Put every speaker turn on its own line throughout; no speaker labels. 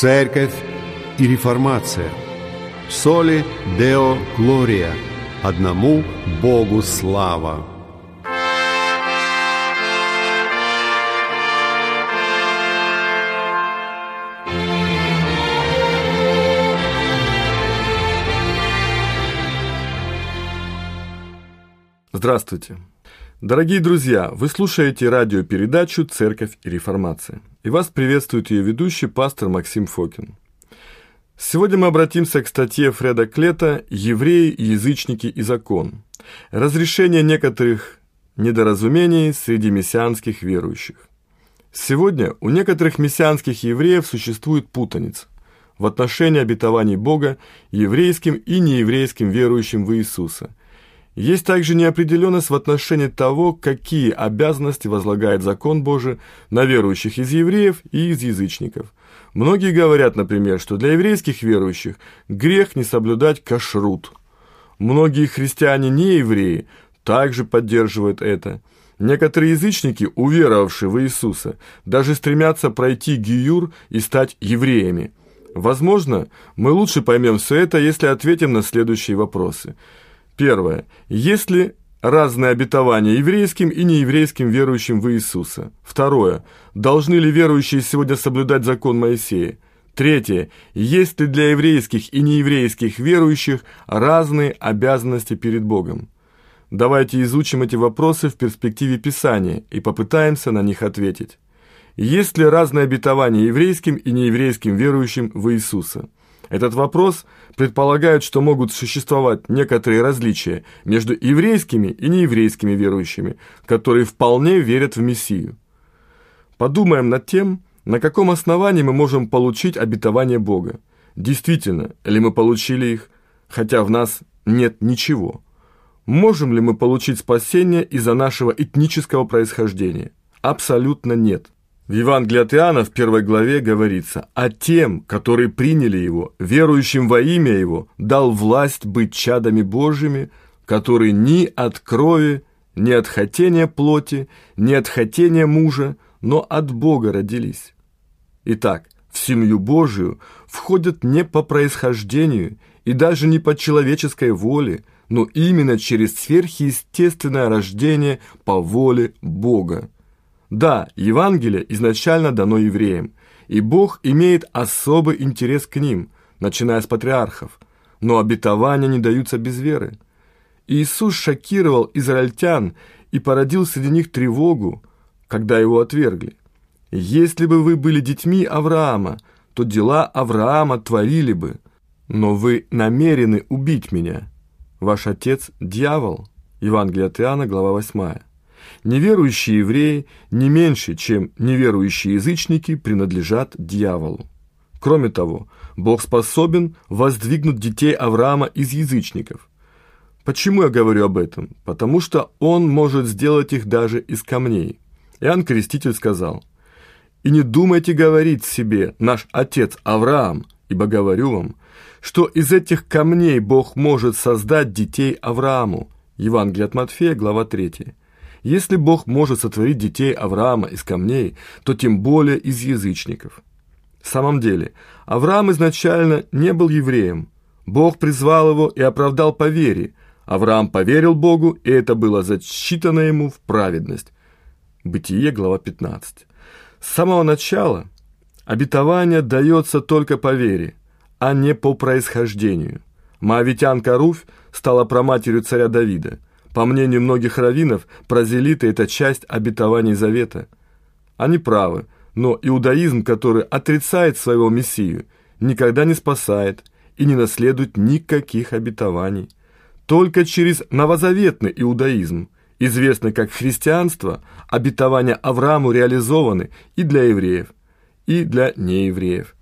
Церковь и реформация. Соли Део Глория. Одному Богу слава.
Здравствуйте. Дорогие друзья, вы слушаете радиопередачу «Церковь и реформация». И вас приветствует ее ведущий пастор Максим Фокин. Сегодня мы обратимся к статье Фреда Клета «Евреи, язычники и закон. Разрешение некоторых недоразумений среди мессианских верующих». Сегодня у некоторых мессианских евреев существует путаница в отношении обетований Бога еврейским и нееврейским верующим в Иисуса – есть также неопределенность в отношении того, какие обязанности возлагает закон Божий на верующих из евреев и из язычников. Многие говорят, например, что для еврейских верующих грех не соблюдать кашрут. Многие христиане не евреи также поддерживают это. Некоторые язычники, уверовавшие в Иисуса, даже стремятся пройти гиюр и стать евреями. Возможно, мы лучше поймем все это, если ответим на следующие вопросы – Первое. Есть ли разные обетования еврейским и нееврейским верующим в Иисуса? Второе. Должны ли верующие сегодня соблюдать закон Моисея? Третье. Есть ли для еврейских и нееврейских верующих разные обязанности перед Богом? Давайте изучим эти вопросы в перспективе Писания и попытаемся на них ответить. Есть ли разные обетования еврейским и нееврейским верующим в Иисуса? Этот вопрос предполагает, что могут существовать некоторые различия между еврейскими и нееврейскими верующими, которые вполне верят в Мессию. Подумаем над тем, на каком основании мы можем получить обетование Бога. Действительно ли мы получили их, хотя в нас нет ничего? Можем ли мы получить спасение из-за нашего этнического происхождения? Абсолютно нет. В Евангелии от Иоанна в первой главе говорится, «А тем, которые приняли Его, верующим во имя Его, дал власть быть чадами Божьими, которые ни от крови, ни от хотения плоти, ни от хотения мужа, но от Бога родились». Итак, в семью Божию входят не по происхождению и даже не по человеческой воле, но именно через сверхъестественное рождение по воле Бога. Да, Евангелие изначально дано евреям, и Бог имеет особый интерес к ним, начиная с патриархов, но обетования не даются без веры. Иисус шокировал израильтян и породил среди них тревогу, когда его отвергли. «Если бы вы были детьми Авраама, то дела Авраама творили бы, но вы намерены убить меня. Ваш отец – дьявол». Евангелие от Иоанна, глава 8. Неверующие евреи не меньше, чем неверующие язычники, принадлежат дьяволу. Кроме того, Бог способен воздвигнуть детей Авраама из язычников. Почему я говорю об этом? Потому что Он может сделать их даже из камней. Иоанн Креститель сказал, «И не думайте говорить себе, наш отец Авраам, ибо говорю вам, что из этих камней Бог может создать детей Аврааму». Евангелие от Матфея, глава 3. Если Бог может сотворить детей Авраама из камней, то тем более из язычников. В самом деле, Авраам изначально не был евреем. Бог призвал его и оправдал по вере. Авраам поверил Богу, и это было зачитано ему в праведность. Бытие, глава 15. С самого начала обетование дается только по вере, а не по происхождению. Моавитянка Руфь стала проматерью царя Давида – по мнению многих раввинов, прозелиты – это часть обетований Завета. Они правы, но иудаизм, который отрицает своего Мессию, никогда не спасает и не наследует никаких обетований. Только через новозаветный иудаизм, известный как христианство, обетования Аврааму реализованы и для евреев, и для неевреев.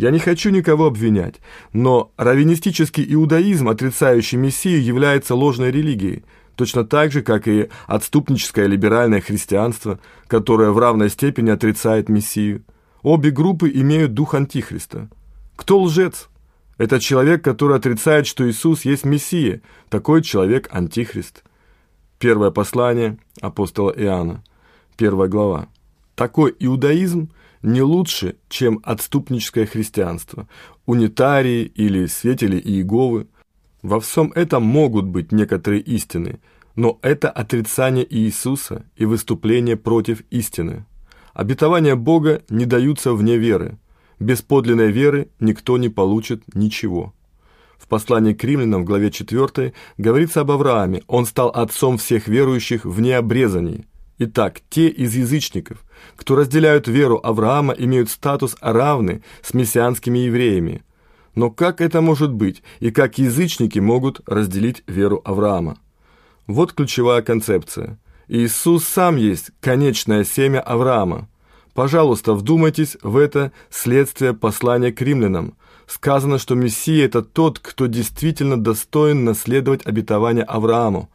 Я не хочу никого обвинять, но раввинистический иудаизм, отрицающий Мессию, является ложной религией – точно так же, как и отступническое либеральное христианство, которое в равной степени отрицает Мессию. Обе группы имеют дух Антихриста. Кто лжец? Это человек, который отрицает, что Иисус есть Мессия. Такой человек – Антихрист. Первое послание апостола Иоанна, первая глава. Такой иудаизм не лучше, чем отступническое христианство, унитарии или светили Иеговы. Во всем этом могут быть некоторые истины, но это отрицание Иисуса и выступление против истины. Обетования Бога не даются вне веры. Без подлинной веры никто не получит ничего. В послании к римлянам в главе 4 говорится об Аврааме. Он стал отцом всех верующих в необрезании. Итак, те из язычников, кто разделяют веру Авраама, имеют статус равный с мессианскими евреями. Но как это может быть, и как язычники могут разделить веру Авраама? Вот ключевая концепция. Иисус сам есть конечное семя Авраама. Пожалуйста, вдумайтесь в это следствие послания к римлянам. Сказано, что Мессия – это тот, кто действительно достоин наследовать обетование Аврааму.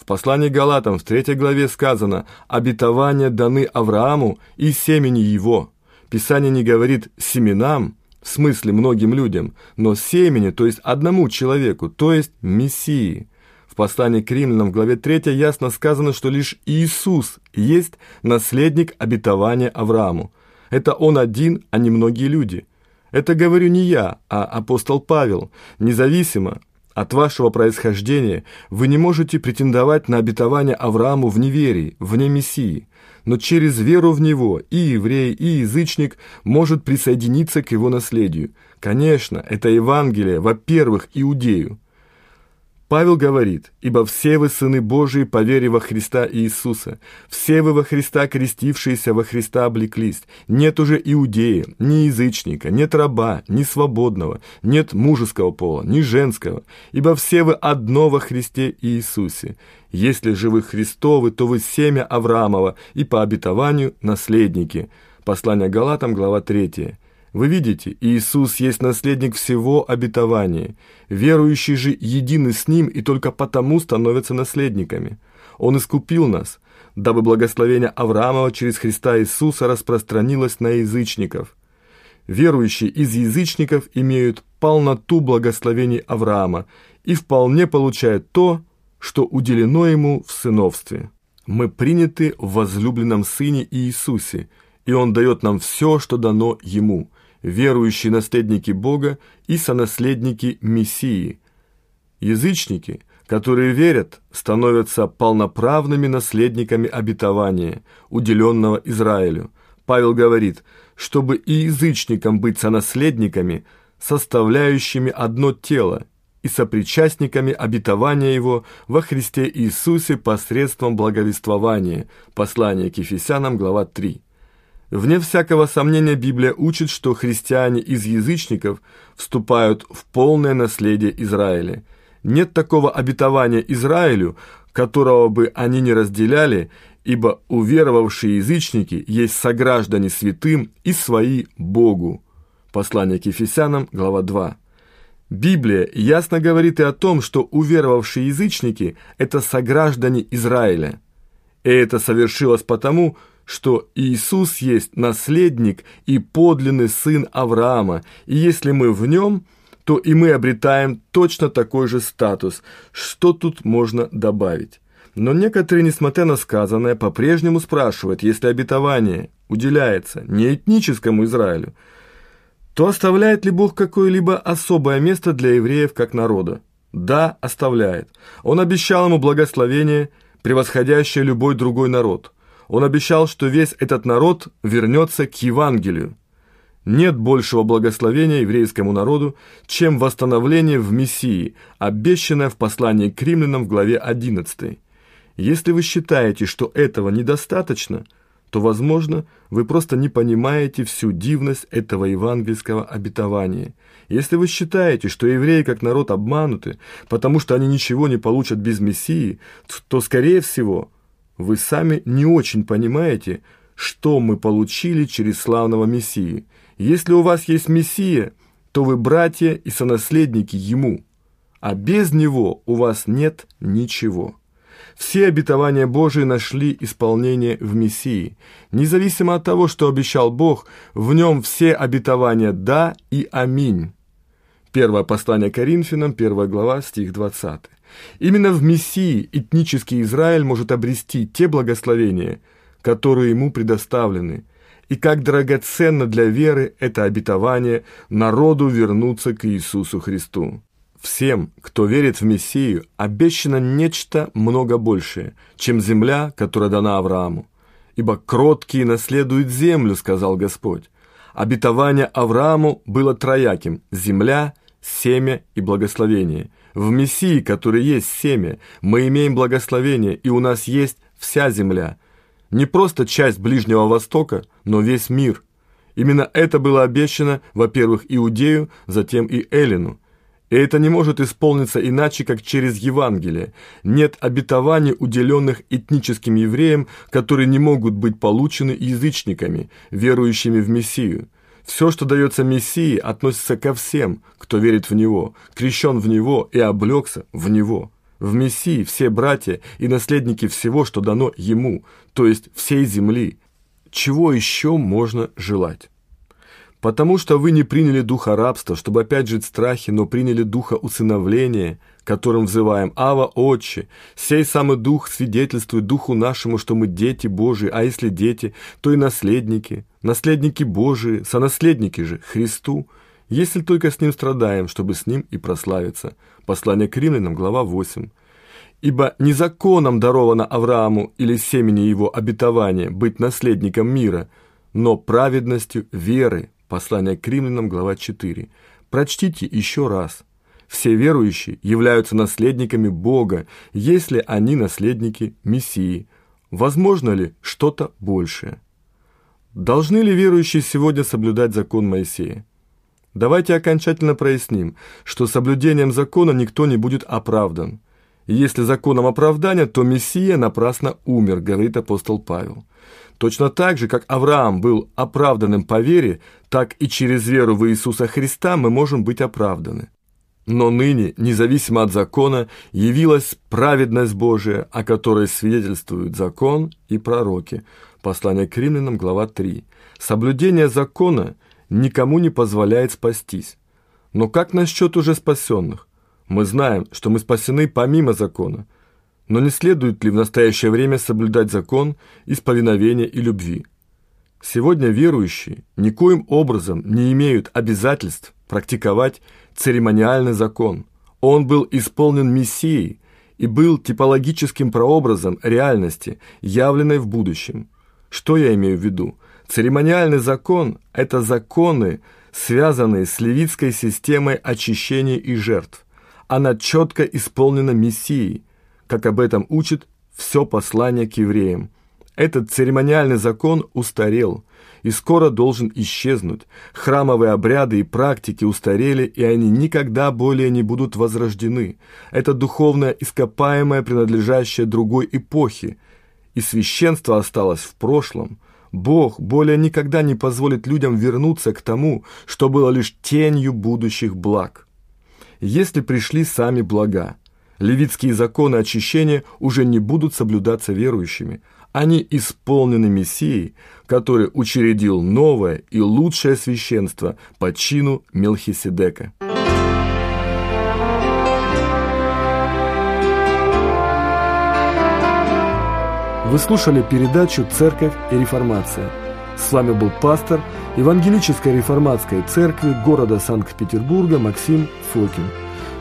В послании Галатам в третьей главе сказано «Обетования даны Аврааму и семени его». Писание не говорит «семенам», в смысле многим людям, но семени, то есть одному человеку, то есть Мессии. В послании к римлянам в главе 3 ясно сказано, что лишь Иисус есть наследник обетования Аврааму. Это он один, а не многие люди. Это говорю не я, а апостол Павел, независимо от вашего происхождения вы не можете претендовать на обетование Аврааму в неверии, вне Мессии, но через веру в Него и еврей, и язычник может присоединиться к его наследию. Конечно, это Евангелие, во-первых, иудею. Павел говорит, «Ибо все вы сыны Божии по вере во Христа Иисуса, все вы во Христа крестившиеся во Христа облеклись. Нет уже иудея, ни язычника, нет раба, ни свободного, нет мужеского пола, ни женского, ибо все вы одно во Христе Иисусе. Если же вы Христовы, то вы семя Авраамова и по обетованию наследники». Послание Галатам, глава 3. Вы видите, Иисус есть наследник всего обетования. Верующие же едины с Ним и только потому становятся наследниками. Он искупил нас, дабы благословение Авраамова через Христа Иисуса распространилось на язычников. Верующие из язычников имеют полноту благословений Авраама и вполне получают то, что уделено ему в сыновстве. Мы приняты в возлюбленном Сыне Иисусе, и Он дает нам все, что дано Ему – верующие наследники Бога и сонаследники Мессии. Язычники, которые верят, становятся полноправными наследниками обетования, уделенного Израилю. Павел говорит, чтобы и язычникам быть сонаследниками, составляющими одно тело, и сопричастниками обетования его во Христе Иисусе посредством благовествования. Послание к Ефесянам, глава 3. Вне всякого сомнения Библия учит, что христиане из язычников вступают в полное наследие Израиля. Нет такого обетования Израилю, которого бы они не разделяли, ибо уверовавшие язычники есть сограждане святым и свои Богу. Послание к Ефесянам, глава 2. Библия ясно говорит и о том, что уверовавшие язычники – это сограждане Израиля. И это совершилось потому, что Иисус есть наследник и подлинный сын Авраама, и если мы в нем, то и мы обретаем точно такой же статус. Что тут можно добавить? Но некоторые, несмотря на сказанное, по-прежнему спрашивают, если обетование уделяется не этническому Израилю, то оставляет ли Бог какое-либо особое место для евреев как народа? Да, оставляет. Он обещал ему благословение, превосходящее любой другой народ – он обещал, что весь этот народ вернется к Евангелию. Нет большего благословения еврейскому народу, чем восстановление в Мессии, обещанное в послании к римлянам в главе 11. Если вы считаете, что этого недостаточно, то, возможно, вы просто не понимаете всю дивность этого евангельского обетования. Если вы считаете, что евреи как народ обмануты, потому что они ничего не получат без Мессии, то, скорее всего, вы сами не очень понимаете, что мы получили через славного Мессии. Если у вас есть Мессия, то вы братья и сонаследники Ему, а без Него у вас нет ничего. Все обетования Божии нашли исполнение в Мессии. Независимо от того, что обещал Бог, в нем все обетования «да» и «аминь». Первое послание Коринфянам, первая глава, стих 20. Именно в Мессии этнический Израиль может обрести те благословения, которые ему предоставлены. и как драгоценно для веры это обетование народу вернуться к Иисусу Христу. Всем, кто верит в Мессию, обещано нечто много большее, чем земля, которая дана Аврааму. «Ибо кроткие наследуют землю», — сказал Господь. Обетование Аврааму было трояким – земля, семя и благословение. В Мессии, который есть семя, мы имеем благословение, и у нас есть вся земля. Не просто часть Ближнего Востока, но весь мир. Именно это было обещано, во-первых, Иудею, затем и Эллину. И это не может исполниться иначе, как через Евангелие. Нет обетований, уделенных этническим евреям, которые не могут быть получены язычниками, верующими в Мессию. Все, что дается Мессии, относится ко всем, кто верит в Него, крещен в Него и облегся в Него. В Мессии все братья и наследники всего, что дано Ему, то есть всей земли. Чего еще можно желать? Потому что вы не приняли духа рабства, чтобы опять жить в страхе, но приняли духа усыновления, которым взываем «Ава, Отче». Сей самый дух свидетельствует духу нашему, что мы дети Божии, а если дети, то и наследники, наследники Божии, сонаследники же Христу, если только с Ним страдаем, чтобы с Ним и прославиться. Послание к римлянам, глава 8. Ибо не законом даровано Аврааму или семени его обетование быть наследником мира, но праведностью веры, Послание к римлянам, глава 4. Прочтите еще раз. Все верующие являются наследниками Бога, если они наследники Мессии. Возможно ли что-то большее? Должны ли верующие сегодня соблюдать закон Моисея? Давайте окончательно проясним, что соблюдением закона никто не будет оправдан. Если законом оправдания, то Мессия напрасно умер, говорит апостол Павел. Точно так же, как Авраам был оправданным по вере, так и через веру в Иисуса Христа мы можем быть оправданы. Но ныне, независимо от закона, явилась праведность Божия, о которой свидетельствуют закон и пророки. Послание к римлянам, глава 3. Соблюдение закона никому не позволяет спастись. Но как насчет уже спасенных? Мы знаем, что мы спасены помимо закона – но не следует ли в настоящее время соблюдать закон из повиновения и любви? Сегодня верующие никоим образом не имеют обязательств практиковать церемониальный закон. Он был исполнен Мессией и был типологическим прообразом реальности, явленной в будущем. Что я имею в виду? Церемониальный закон – это законы, связанные с левитской системой очищения и жертв. Она четко исполнена Мессией – как об этом учит все послание к евреям. Этот церемониальный закон устарел и скоро должен исчезнуть. Храмовые обряды и практики устарели, и они никогда более не будут возрождены. Это духовное ископаемое, принадлежащее другой эпохе, и священство осталось в прошлом. Бог более никогда не позволит людям вернуться к тому, что было лишь тенью будущих благ. Если пришли сами блага, Левитские законы очищения уже не будут соблюдаться верующими. Они исполнены Мессией, который учредил новое и лучшее священство по чину Мелхиседека.
Вы слушали передачу «Церковь и реформация». С вами был пастор Евангелической реформатской церкви города Санкт-Петербурга Максим Фокин.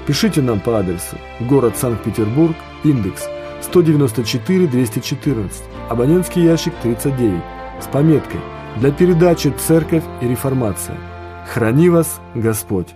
Пишите нам по адресу город Санкт-Петербург, индекс 194-214, абонентский ящик 39, с пометкой «Для передачи «Церковь и реформация». Храни вас Господь!